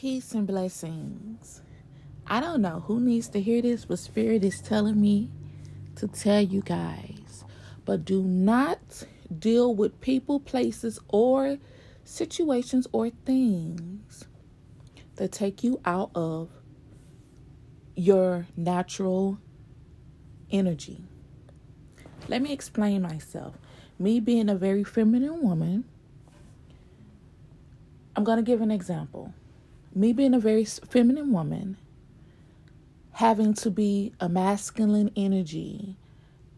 Peace and blessings. I don't know who needs to hear this, but Spirit is telling me to tell you guys. But do not deal with people, places, or situations or things that take you out of your natural energy. Let me explain myself. Me being a very feminine woman, I'm going to give an example. Me being a very feminine woman, having to be a masculine energy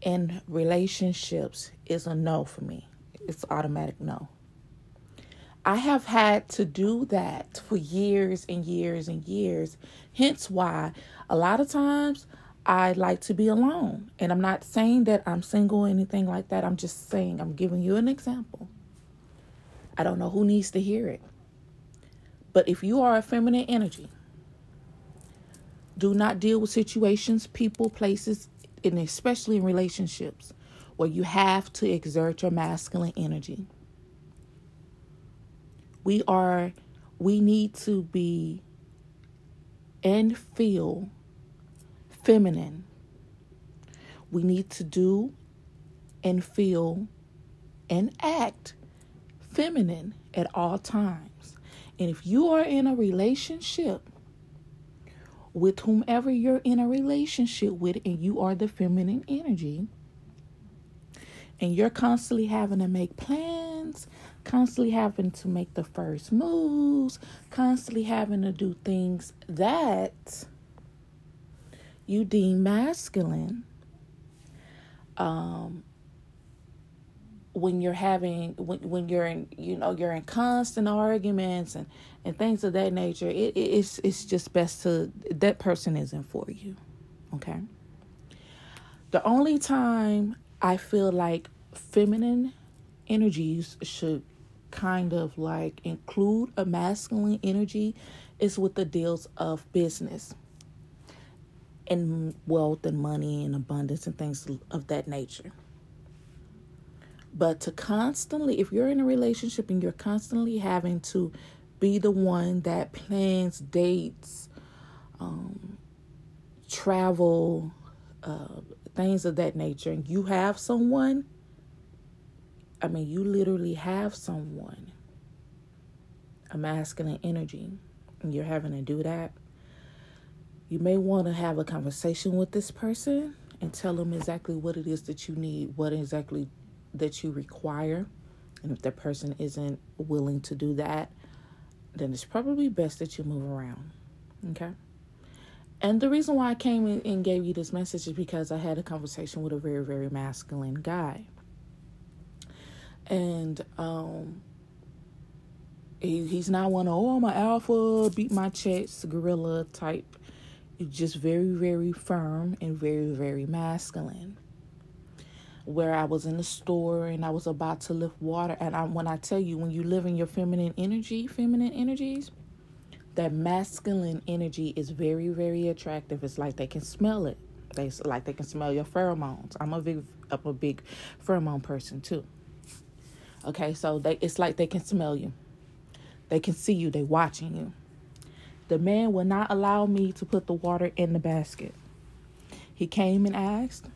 in relationships is a no for me. It's automatic no. I have had to do that for years and years and years. Hence why a lot of times I like to be alone. And I'm not saying that I'm single or anything like that. I'm just saying I'm giving you an example. I don't know who needs to hear it. But if you are a feminine energy, do not deal with situations, people, places, and especially in relationships where you have to exert your masculine energy. We are, we need to be and feel feminine. We need to do and feel and act feminine at all times. And if you are in a relationship with whomever you're in a relationship with and you are the feminine energy, and you're constantly having to make plans, constantly having to make the first moves, constantly having to do things that you deem masculine, um, when you're having when, when you're in you know you're in constant arguments and and things of that nature it, it's it's just best to that person isn't for you okay? The only time i feel like feminine energies should kind of like include a masculine energy is with the deals of business and wealth and money and abundance and things of that nature but to constantly, if you're in a relationship and you're constantly having to be the one that plans dates, um, travel, uh, things of that nature, and you have someone, I mean, you literally have someone, a masculine energy, and you're having to do that, you may want to have a conversation with this person and tell them exactly what it is that you need, what exactly that you require. And if that person isn't willing to do that, then it's probably best that you move around. Okay? And the reason why I came in and gave you this message is because I had a conversation with a very, very masculine guy. And um he, he's not one of oh an alpha, beat my chest, gorilla type. He's just very, very firm and very, very masculine where I was in the store and I was about to lift water. And I, when I tell you, when you live in your feminine energy, feminine energies, that masculine energy is very, very attractive. It's like they can smell it. They like they can smell your pheromones. I'm a big, I'm a big pheromone person too. Okay, so they it's like they can smell you. They can see you. They watching you. The man will not allow me to put the water in the basket. He came and asked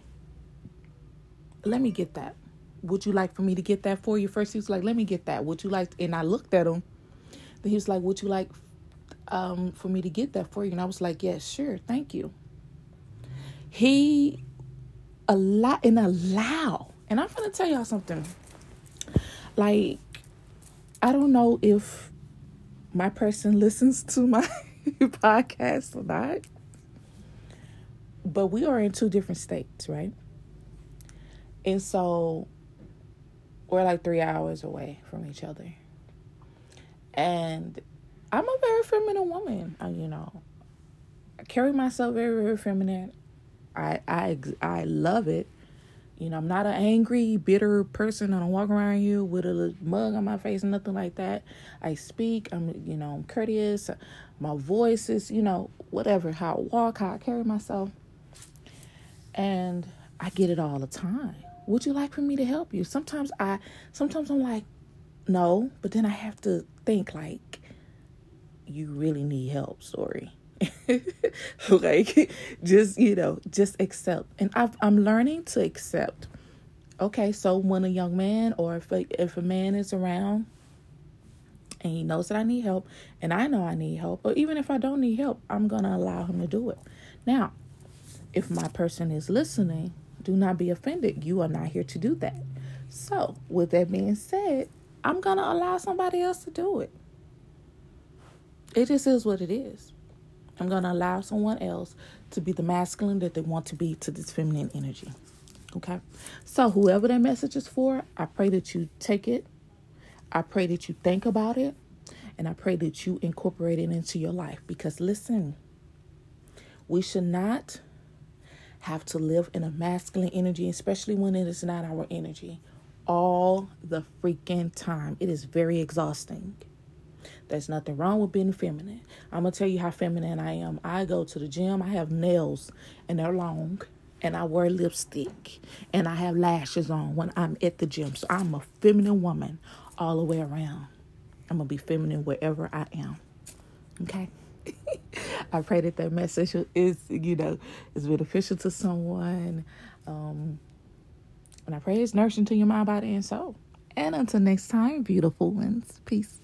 let me get that. Would you like for me to get that for you? First, he was like, let me get that. Would you like? And I looked at him. Then he was like, would you like um, for me to get that for you? And I was like, yes, sure, thank you. He a lot and allow. And I'm gonna tell y'all something. Like, I don't know if my person listens to my podcast or not, but we are in two different states, right? And so we're like three hours away from each other. And I'm a very feminine woman, uh, you know. I carry myself very, very feminine. I I I love it. You know, I'm not an angry, bitter person. I don't walk around you with a mug on my face, and nothing like that. I speak. I'm, you know, I'm courteous. My voice is, you know, whatever. How I walk, how I carry myself, and I get it all the time would you like for me to help you? Sometimes i sometimes i'm like no but then i have to think like you really need help sorry. like just you know just accept. And i am learning to accept. Okay so when a young man or if a, if a man is around and he knows that i need help and i know i need help or even if i don't need help i'm gonna allow him to do it. Now if my person is listening do not be offended you are not here to do that so with that being said i'm gonna allow somebody else to do it it just is what it is I'm going to allow someone else to be the masculine that they want to be to this feminine energy. Okay? So, whoever that message is for, I pray that you take it. I pray that you think about it. And I pray that you incorporate it into your life. Because listen, we should not have to live in a masculine energy, especially when it is not our energy, all the freaking time. It is very exhausting. There's nothing wrong with being feminine. I'm gonna tell you how feminine I am. I go to the gym, I have nails and they're long, and I wear lipstick and I have lashes on when I'm at the gym. So I'm a feminine woman all the way around. I'm gonna be feminine wherever I am. Okay. I pray that that message is, you know, is beneficial to someone. Um, and I pray it's nourishing to your mind, body, and soul. And until next time, beautiful ones. Peace.